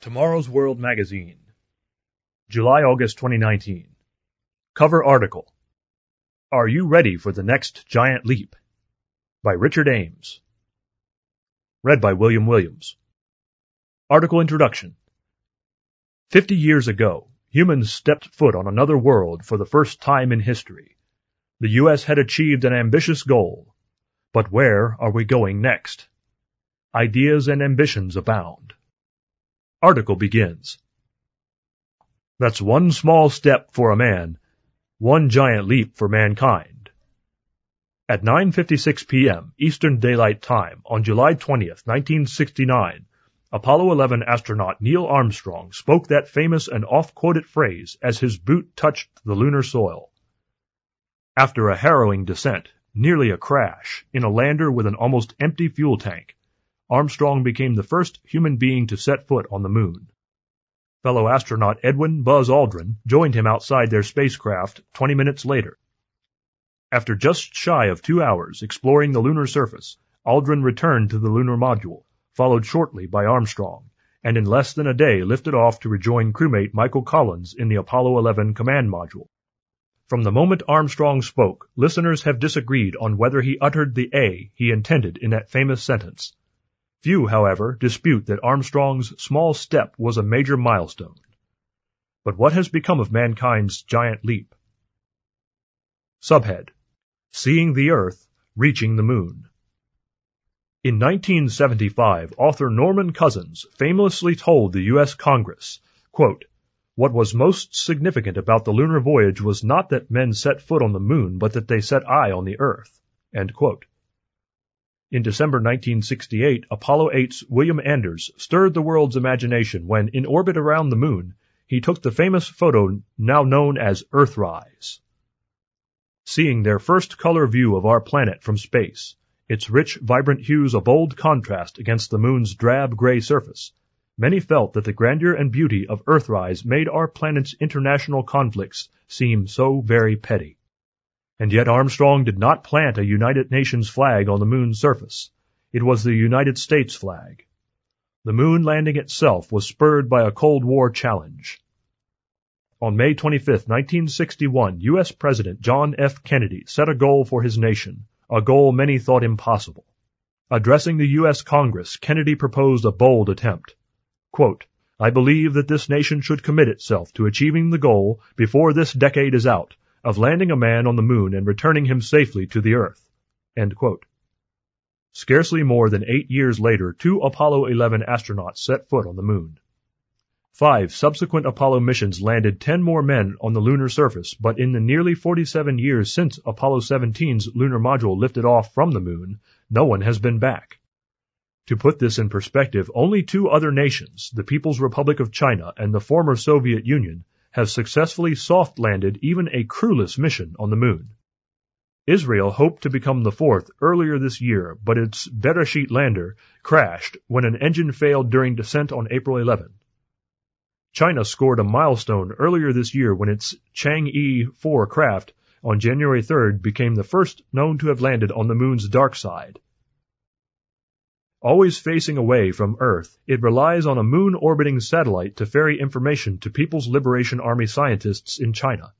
Tomorrow's World Magazine, July August 2019. Cover article Are You Ready for the Next Giant Leap? by Richard Ames. Read by William Williams. Article Introduction Fifty years ago, humans stepped foot on another world for the first time in history. The U.S. had achieved an ambitious goal. But where are we going next? Ideas and ambitions abound. Article begins. That's one small step for a man, one giant leap for mankind. At 9.56 p.m. Eastern Daylight Time on July 20th, 1969, Apollo 11 astronaut Neil Armstrong spoke that famous and oft-quoted phrase as his boot touched the lunar soil. After a harrowing descent, nearly a crash, in a lander with an almost empty fuel tank, Armstrong became the first human being to set foot on the moon. Fellow astronaut Edwin Buzz Aldrin joined him outside their spacecraft 20 minutes later. After just shy of two hours exploring the lunar surface, Aldrin returned to the lunar module, followed shortly by Armstrong, and in less than a day lifted off to rejoin crewmate Michael Collins in the Apollo 11 command module. From the moment Armstrong spoke, listeners have disagreed on whether he uttered the A he intended in that famous sentence. Few, however, dispute that Armstrong's small step was a major milestone. But what has become of mankind's giant leap? Subhead Seeing the Earth, Reaching the Moon. In 1975, author Norman Cousins famously told the U.S. Congress, quote, What was most significant about the lunar voyage was not that men set foot on the moon, but that they set eye on the Earth. End quote. In December 1968, Apollo 8's William Anders stirred the world's imagination when, in orbit around the moon, he took the famous photo now known as Earthrise. Seeing their first color view of our planet from space, its rich, vibrant hues a bold contrast against the moon's drab gray surface, many felt that the grandeur and beauty of Earthrise made our planet's international conflicts seem so very petty. And yet Armstrong did not plant a United Nations flag on the moon's surface. It was the United States flag. The moon landing itself was spurred by a Cold War challenge. On May 25, 1961, U.S. President John F. Kennedy set a goal for his nation, a goal many thought impossible. Addressing the U.S. Congress, Kennedy proposed a bold attempt. Quote, I believe that this nation should commit itself to achieving the goal before this decade is out of landing a man on the moon and returning him safely to the earth. Scarcely more than eight years later, two Apollo 11 astronauts set foot on the moon. Five subsequent Apollo missions landed 10 more men on the lunar surface, but in the nearly 47 years since Apollo 17's lunar module lifted off from the moon, no one has been back. To put this in perspective, only two other nations, the People's Republic of China and the former Soviet Union, have successfully soft landed even a crewless mission on the moon. Israel hoped to become the fourth earlier this year, but its Bereshit lander crashed when an engine failed during descent on April 11. China scored a milestone earlier this year when its Chang'e 4 craft on January 3rd became the first known to have landed on the moon's dark side. Always facing away from Earth, it relies on a moon orbiting satellite to ferry information to People's Liberation Army scientists in China.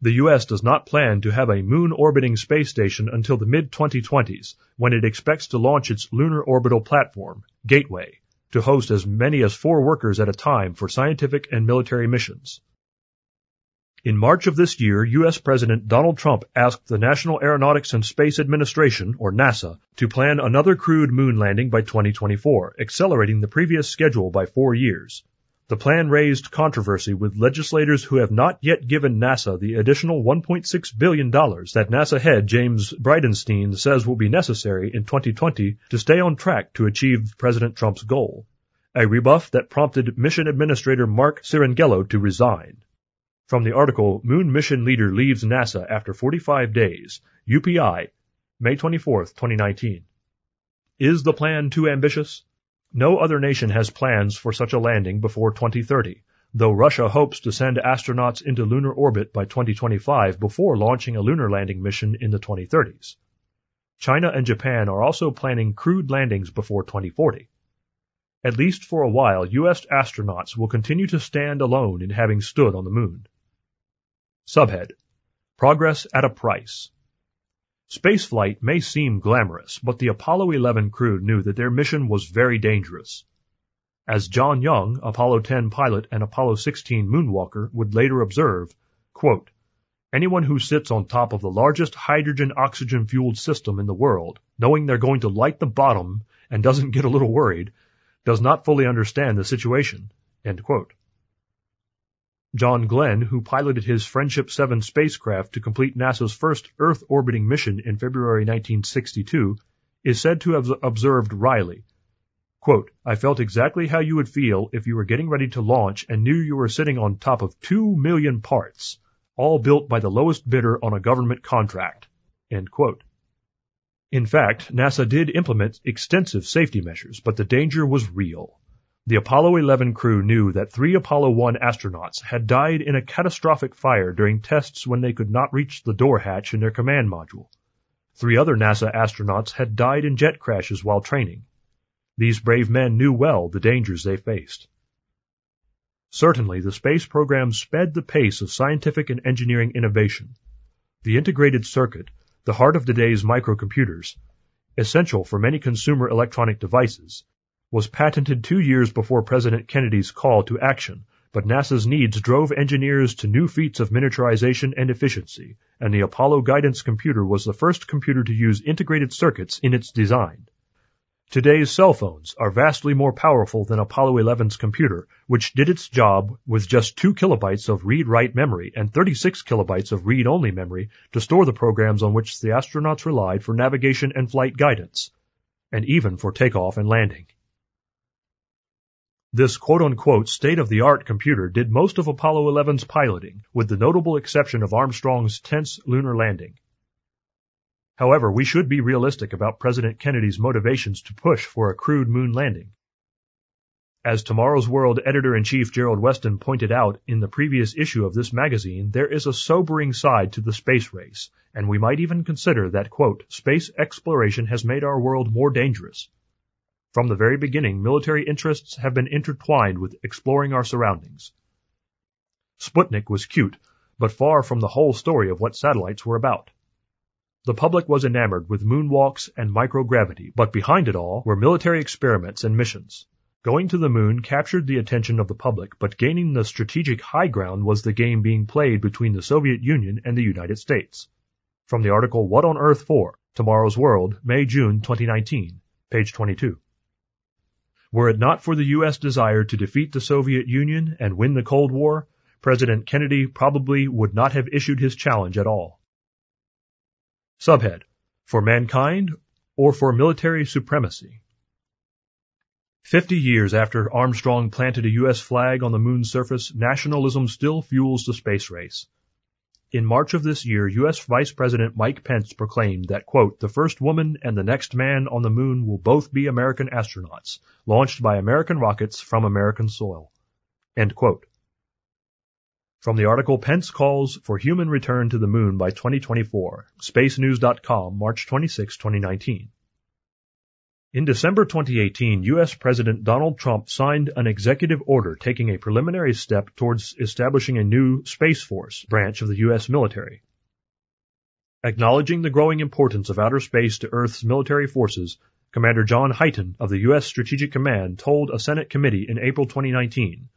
The U.S. does not plan to have a moon orbiting space station until the mid 2020s, when it expects to launch its lunar orbital platform, Gateway, to host as many as four workers at a time for scientific and military missions. In March of this year, U.S. President Donald Trump asked the National Aeronautics and Space Administration, or NASA, to plan another crewed moon landing by 2024, accelerating the previous schedule by four years. The plan raised controversy with legislators who have not yet given NASA the additional $1.6 billion that NASA head James Bridenstine says will be necessary in 2020 to stay on track to achieve President Trump's goal. A rebuff that prompted Mission Administrator Mark Sirangelo to resign. From the article, Moon Mission Leader Leaves NASA After 45 Days, UPI, May 24, 2019. Is the plan too ambitious? No other nation has plans for such a landing before 2030, though Russia hopes to send astronauts into lunar orbit by 2025 before launching a lunar landing mission in the 2030s. China and Japan are also planning crewed landings before 2040. At least for a while, U.S. astronauts will continue to stand alone in having stood on the moon. Subhead Progress at a Price Spaceflight may seem glamorous, but the Apollo 11 crew knew that their mission was very dangerous. As John Young, Apollo 10 pilot and Apollo 16 moonwalker, would later observe, quote, Anyone who sits on top of the largest hydrogen oxygen fueled system in the world, knowing they're going to light the bottom and doesn't get a little worried, does not fully understand the situation. John Glenn, who piloted his Friendship 7 spacecraft to complete NASA's first Earth orbiting mission in February 1962, is said to have observed wryly. Quote, I felt exactly how you would feel if you were getting ready to launch and knew you were sitting on top of two million parts, all built by the lowest bidder on a government contract. End quote. In fact, NASA did implement extensive safety measures, but the danger was real. The Apollo 11 crew knew that three Apollo 1 astronauts had died in a catastrophic fire during tests when they could not reach the door hatch in their command module. Three other NASA astronauts had died in jet crashes while training. These brave men knew well the dangers they faced. Certainly, the space program sped the pace of scientific and engineering innovation. The integrated circuit, the heart of today's microcomputers, essential for many consumer electronic devices, was patented two years before President Kennedy's call to action, but NASA's needs drove engineers to new feats of miniaturization and efficiency, and the Apollo guidance computer was the first computer to use integrated circuits in its design. Today's cell phones are vastly more powerful than Apollo 11's computer, which did its job with just 2 kilobytes of read-write memory and 36 kilobytes of read-only memory to store the programs on which the astronauts relied for navigation and flight guidance, and even for takeoff and landing. This quote-unquote state-of-the-art computer did most of Apollo 11's piloting, with the notable exception of Armstrong's tense lunar landing. However, we should be realistic about President Kennedy's motivations to push for a crewed moon landing. As Tomorrow's World editor-in-chief Gerald Weston pointed out in the previous issue of this magazine, there is a sobering side to the space race, and we might even consider that, quote, space exploration has made our world more dangerous. From the very beginning, military interests have been intertwined with exploring our surroundings. Sputnik was cute, but far from the whole story of what satellites were about. The public was enamored with moonwalks and microgravity, but behind it all were military experiments and missions. Going to the moon captured the attention of the public, but gaining the strategic high ground was the game being played between the Soviet Union and the United States. From the article What on Earth For? Tomorrow's World, May-June 2019, page 22. Were it not for the U.S. desire to defeat the Soviet Union and win the Cold War, President Kennedy probably would not have issued his challenge at all. Subhead For Mankind or for Military Supremacy? Fifty years after Armstrong planted a U.S. flag on the moon's surface, nationalism still fuels the space race. In March of this year, U.S. Vice President Mike Pence proclaimed that, quote, the first woman and the next man on the moon will both be American astronauts, launched by American rockets from American soil. End quote. From the article Pence calls for human return to the moon by 2024, spacenews.com, March 26, 2019. In December 2018, U.S. President Donald Trump signed an executive order taking a preliminary step towards establishing a new Space Force branch of the U.S. military. Acknowledging the growing importance of outer space to Earth's military forces, Commander John Hyten of the U.S. Strategic Command told a Senate committee in April 2019,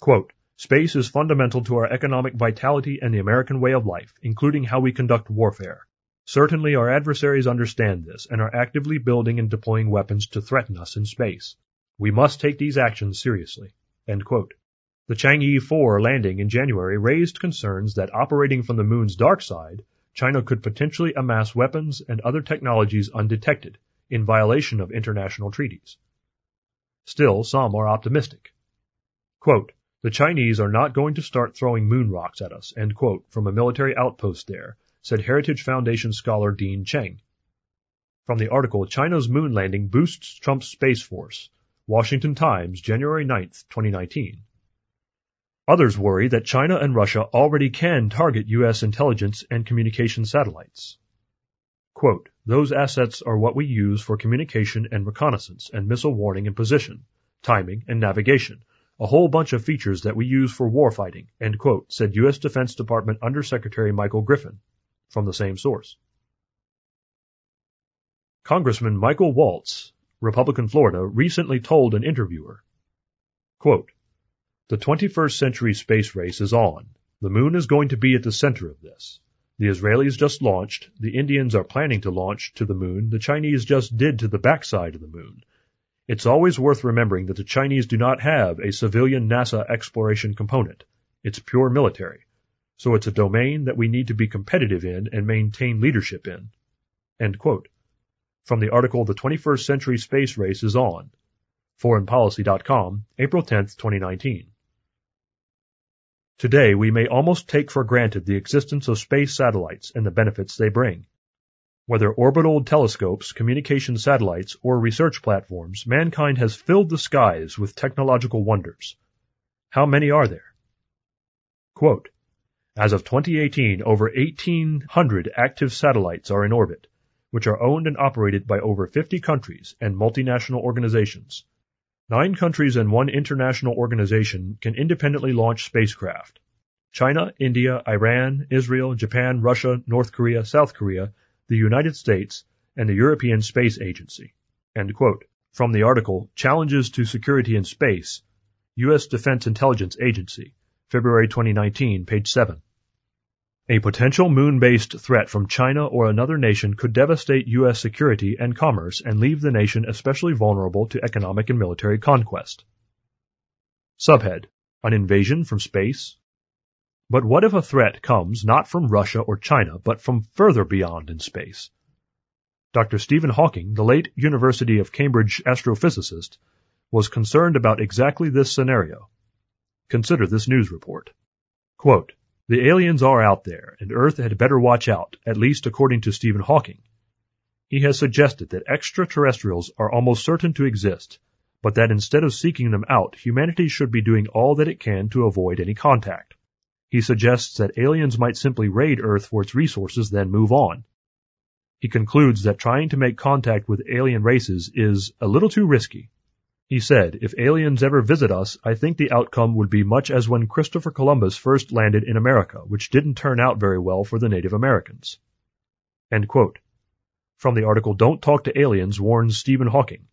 quote, Space is fundamental to our economic vitality and the American way of life, including how we conduct warfare. Certainly our adversaries understand this and are actively building and deploying weapons to threaten us in space. We must take these actions seriously. The Chang'e 4 landing in January raised concerns that operating from the moon's dark side, China could potentially amass weapons and other technologies undetected, in violation of international treaties. Still, some are optimistic. Quote, the Chinese are not going to start throwing moon rocks at us, quote, from a military outpost there, said Heritage Foundation scholar Dean Cheng. From the article China's Moon Landing Boosts Trump's Space Force, Washington Times, January 9, 2019. Others worry that China and Russia already can target U.S. intelligence and communication satellites. Quote, Those assets are what we use for communication and reconnaissance and missile warning and position, timing, and navigation. A whole bunch of features that we use for warfighting, end quote, said U.S. Defense Department Undersecretary Michael Griffin, from the same source. Congressman Michael Waltz, Republican Florida, recently told an interviewer, quote, The 21st century space race is on. The moon is going to be at the center of this. The Israelis just launched, the Indians are planning to launch to the moon, the Chinese just did to the backside of the moon. It's always worth remembering that the Chinese do not have a civilian NASA exploration component. It's pure military. So it's a domain that we need to be competitive in and maintain leadership in. End quote. From the article The 21st Century Space Race is On. ForeignPolicy.com, April 10, 2019. Today, we may almost take for granted the existence of space satellites and the benefits they bring. Whether orbital telescopes, communication satellites, or research platforms, mankind has filled the skies with technological wonders. How many are there? Quote, As of 2018, over 1,800 active satellites are in orbit, which are owned and operated by over 50 countries and multinational organizations. Nine countries and one international organization can independently launch spacecraft. China, India, Iran, Israel, Japan, Russia, North Korea, South Korea, the United States, and the European Space Agency. From the article Challenges to Security in Space, U.S. Defense Intelligence Agency, February 2019, page 7. A potential moon-based threat from China or another nation could devastate U.S. security and commerce and leave the nation especially vulnerable to economic and military conquest. Subhead: An invasion from space? But what if a threat comes not from Russia or China, but from further beyond in space? Dr. Stephen Hawking, the late University of Cambridge astrophysicist, was concerned about exactly this scenario. Consider this news report. Quote, the aliens are out there, and Earth had better watch out, at least according to Stephen Hawking. He has suggested that extraterrestrials are almost certain to exist, but that instead of seeking them out, humanity should be doing all that it can to avoid any contact. He suggests that aliens might simply raid Earth for its resources, then move on. He concludes that trying to make contact with alien races is a little too risky. He said, If aliens ever visit us, I think the outcome would be much as when Christopher Columbus first landed in America, which didn't turn out very well for the Native Americans. From the article Don't Talk to Aliens warns Stephen Hawking.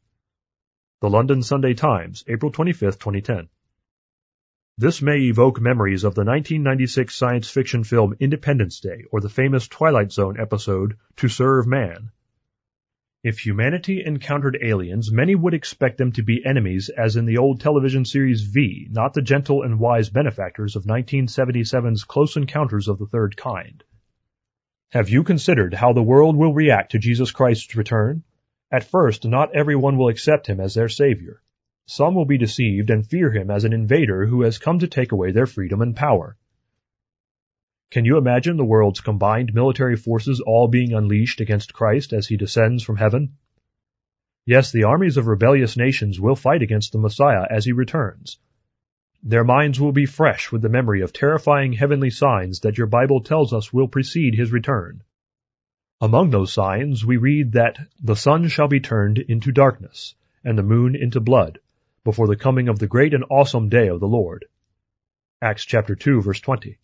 The London Sunday Times, April 25, 2010. This may evoke memories of the 1996 science fiction film Independence Day or the famous Twilight Zone episode To Serve Man. If humanity encountered aliens, many would expect them to be enemies as in the old television series V, not the gentle and wise benefactors of 1977's Close Encounters of the Third Kind. Have you considered how the world will react to Jesus Christ's return? At first, not everyone will accept him as their savior. Some will be deceived and fear him as an invader who has come to take away their freedom and power. Can you imagine the world's combined military forces all being unleashed against Christ as he descends from heaven? Yes, the armies of rebellious nations will fight against the Messiah as he returns. Their minds will be fresh with the memory of terrifying heavenly signs that your Bible tells us will precede his return. Among those signs, we read that the sun shall be turned into darkness, and the moon into blood, before the coming of the great and awesome day of the Lord. Acts chapter 2 verse 20.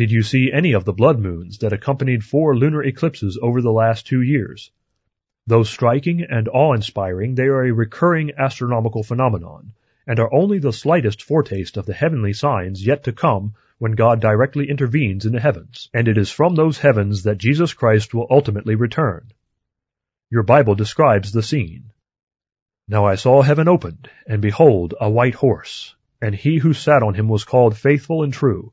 Did you see any of the blood moons that accompanied four lunar eclipses over the last two years? Though striking and awe-inspiring, they are a recurring astronomical phenomenon, and are only the slightest foretaste of the heavenly signs yet to come when God directly intervenes in the heavens, and it is from those heavens that Jesus Christ will ultimately return. Your Bible describes the scene. Now I saw heaven opened, and behold, a white horse, and he who sat on him was called Faithful and True,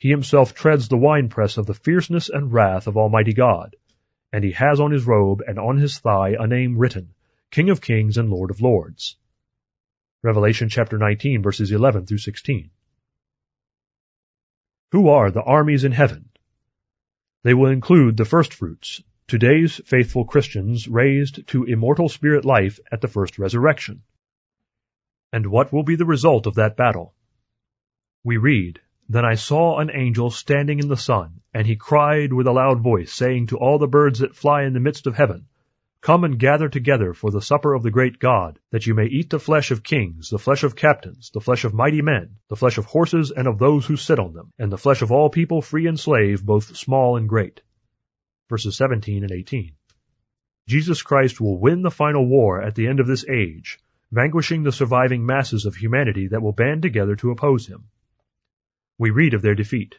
He himself treads the winepress of the fierceness and wrath of Almighty God, and he has on his robe and on his thigh a name written, King of Kings and Lord of Lords. Revelation chapter 19 verses 11 through 16. Who are the armies in heaven? They will include the firstfruits, today's faithful Christians raised to immortal spirit life at the first resurrection. And what will be the result of that battle? We read, Then I saw an angel standing in the sun, and he cried with a loud voice, saying to all the birds that fly in the midst of heaven, Come and gather together for the supper of the great God, that you may eat the flesh of kings, the flesh of captains, the flesh of mighty men, the flesh of horses and of those who sit on them, and the flesh of all people free and slave, both small and great. Verses 17 and 18. Jesus Christ will win the final war at the end of this age, vanquishing the surviving masses of humanity that will band together to oppose him. We read of their defeat.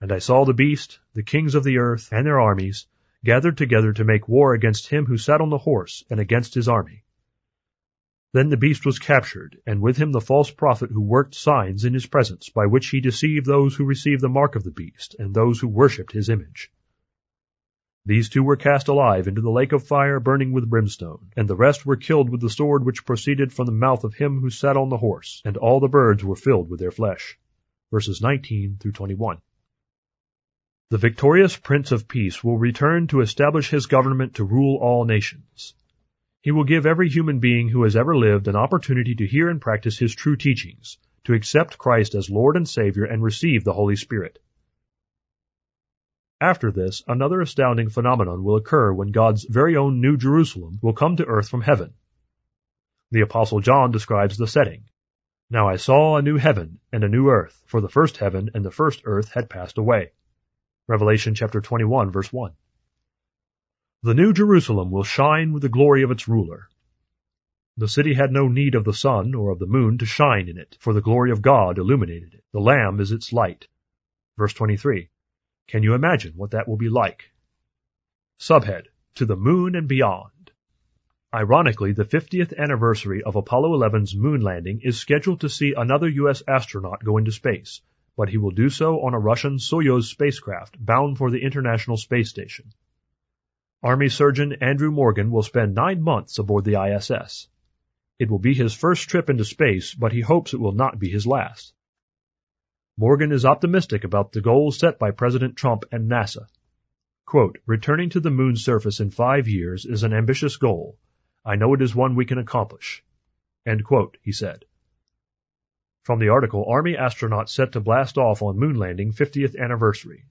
And I saw the beast, the kings of the earth, and their armies, gathered together to make war against him who sat on the horse, and against his army. Then the beast was captured, and with him the false prophet who worked signs in his presence, by which he deceived those who received the mark of the beast, and those who worshipped his image. These two were cast alive into the lake of fire burning with brimstone, and the rest were killed with the sword which proceeded from the mouth of him who sat on the horse, and all the birds were filled with their flesh. Verses 19 through 21. The victorious Prince of Peace will return to establish his government to rule all nations. He will give every human being who has ever lived an opportunity to hear and practice his true teachings, to accept Christ as Lord and Savior and receive the Holy Spirit. After this, another astounding phenomenon will occur when God's very own New Jerusalem will come to earth from heaven. The Apostle John describes the setting. Now I saw a new heaven and a new earth, for the first heaven and the first earth had passed away. Revelation chapter 21 verse 1. The New Jerusalem will shine with the glory of its ruler. The city had no need of the sun or of the moon to shine in it, for the glory of God illuminated it. The Lamb is its light. Verse 23. Can you imagine what that will be like? Subhead, To the Moon and Beyond. Ironically, the 50th anniversary of Apollo 11's moon landing is scheduled to see another U.S. astronaut go into space, but he will do so on a Russian Soyuz spacecraft bound for the International Space Station. Army Surgeon Andrew Morgan will spend nine months aboard the ISS. It will be his first trip into space, but he hopes it will not be his last. Morgan is optimistic about the goals set by President Trump and NASA. Quote, returning to the moon's surface in five years is an ambitious goal. I know it is one we can accomplish. End quote, he said. From the article, Army astronauts set to blast off on moon landing 50th anniversary.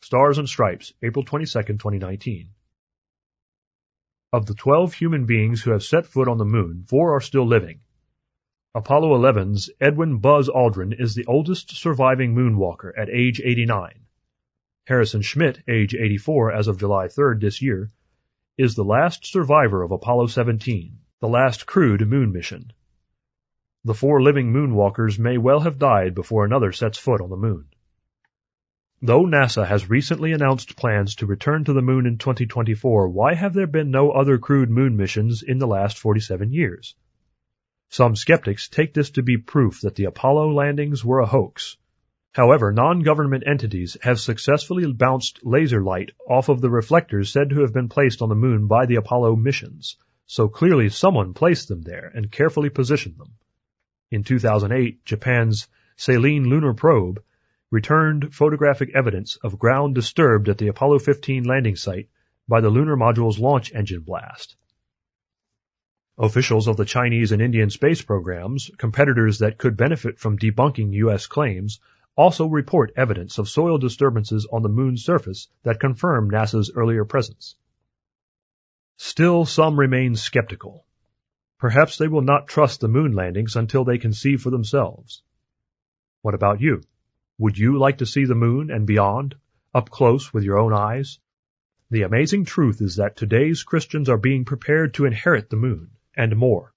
Stars and Stripes, April 22, 2019. Of the 12 human beings who have set foot on the moon, four are still living. Apollo 11's Edwin Buzz Aldrin is the oldest surviving moonwalker at age 89. Harrison Schmitt, age 84 as of July 3rd this year, is the last survivor of Apollo 17, the last crewed moon mission. The four living moonwalkers may well have died before another sets foot on the moon. Though NASA has recently announced plans to return to the moon in 2024, why have there been no other crewed moon missions in the last 47 years? Some skeptics take this to be proof that the Apollo landings were a hoax. However, non-government entities have successfully bounced laser light off of the reflectors said to have been placed on the moon by the Apollo missions, so clearly someone placed them there and carefully positioned them. In 2008, Japan's Selene lunar probe returned photographic evidence of ground disturbed at the Apollo 15 landing site by the lunar module's launch engine blast. Officials of the Chinese and Indian space programs, competitors that could benefit from debunking U.S. claims, also report evidence of soil disturbances on the moon's surface that confirm NASA's earlier presence. Still, some remain skeptical. Perhaps they will not trust the moon landings until they can see for themselves. What about you? Would you like to see the moon and beyond, up close with your own eyes? The amazing truth is that today's Christians are being prepared to inherit the moon and more.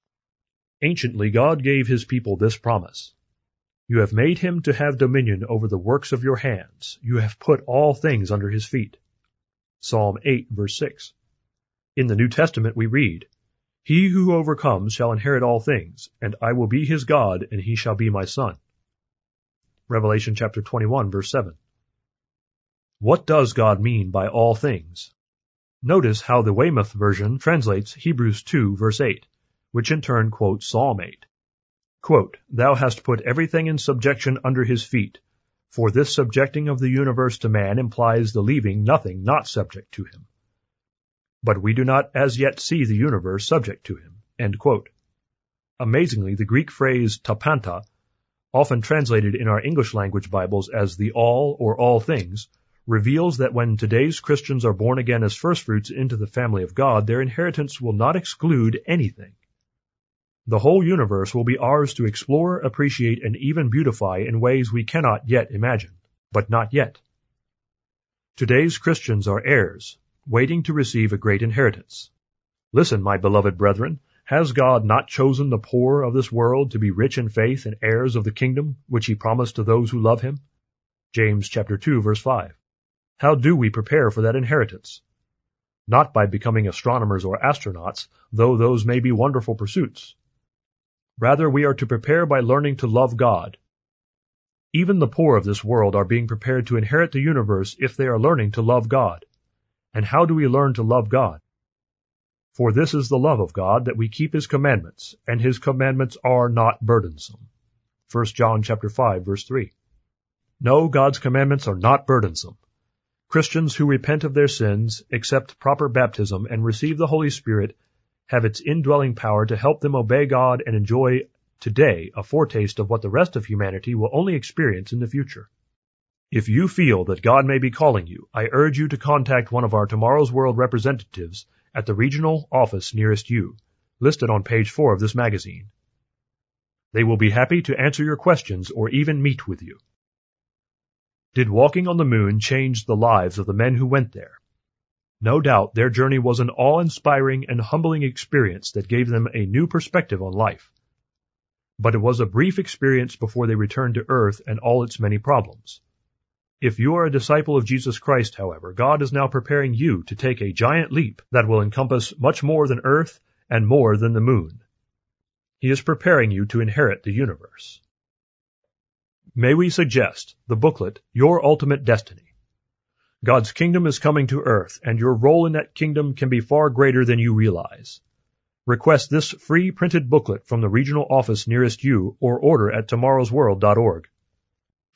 Anciently God gave his people this promise. You have made him to have dominion over the works of your hands. You have put all things under his feet. Psalm 8 verse 6. In the New Testament we read, He who overcomes shall inherit all things, and I will be his God, and he shall be my son. Revelation chapter 21 verse 7. What does God mean by all things? Notice how the Weymouth version translates Hebrews 2 verse 8, which in turn quotes Psalm 8. Quote, Thou hast put everything in subjection under his feet, for this subjecting of the universe to man implies the leaving nothing not subject to him. But we do not as yet see the universe subject to him. Amazingly, the Greek phrase ta panta, often translated in our English language Bibles as the all or all things, reveals that when today's Christians are born again as firstfruits into the family of God, their inheritance will not exclude anything. The whole universe will be ours to explore, appreciate, and even beautify in ways we cannot yet imagine. But not yet. Today's Christians are heirs, waiting to receive a great inheritance. Listen, my beloved brethren, has God not chosen the poor of this world to be rich in faith and heirs of the kingdom which he promised to those who love him? James chapter 2 verse 5. How do we prepare for that inheritance? Not by becoming astronomers or astronauts, though those may be wonderful pursuits. Rather, we are to prepare by learning to love God. Even the poor of this world are being prepared to inherit the universe if they are learning to love God. And how do we learn to love God? For this is the love of God, that we keep his commandments, and his commandments are not burdensome. 1 John chapter 5, verse 3. No, God's commandments are not burdensome. Christians who repent of their sins, accept proper baptism, and receive the Holy Spirit have its indwelling power to help them obey God and enjoy today a foretaste of what the rest of humanity will only experience in the future. If you feel that God may be calling you, I urge you to contact one of our Tomorrow's World representatives at the regional office nearest you, listed on page 4 of this magazine. They will be happy to answer your questions or even meet with you. Did walking on the moon change the lives of the men who went there? No doubt their journey was an awe-inspiring and humbling experience that gave them a new perspective on life. But it was a brief experience before they returned to earth and all its many problems. If you are a disciple of Jesus Christ, however, God is now preparing you to take a giant leap that will encompass much more than earth and more than the moon. He is preparing you to inherit the universe. May we suggest the booklet, Your Ultimate Destiny. God's kingdom is coming to earth, and your role in that kingdom can be far greater than you realize. Request this free printed booklet from the regional office nearest you or order at tomorrowsworld.org.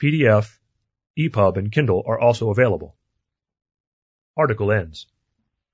PDF EPUB and Kindle are also available. Article ends.